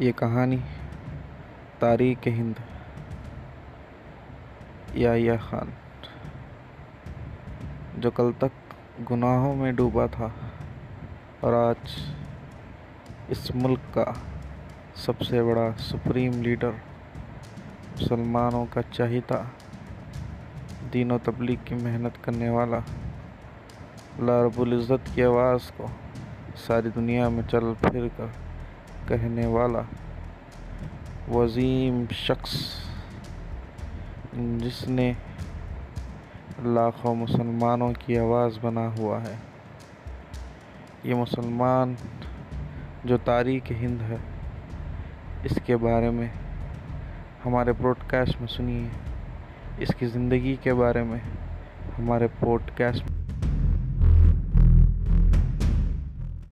یہ کہانی تاریخ ہند یحییٰ خان جو کل تک گناہوں میں ڈوبا تھا اور آج اس ملک کا سب سے بڑا سپریم لیڈر مسلمانوں کا چہیتا دین و تبلیغ کی محنت کرنے والا اللہ رب العزت کی آواز کو ساری دنیا میں چل پھر کر کہنے والا وہ عظیم شخص جس نے لاکھوں مسلمانوں کی آواز بنا ہوا ہے۔ یہ مسلمان جو تاریخ ہند ہے، اس کے بارے میں ہمارے پروڈ کاسٹ میں سنیے۔ اس کی زندگی کے بارے میں ہمارے پوڈ کاسٹ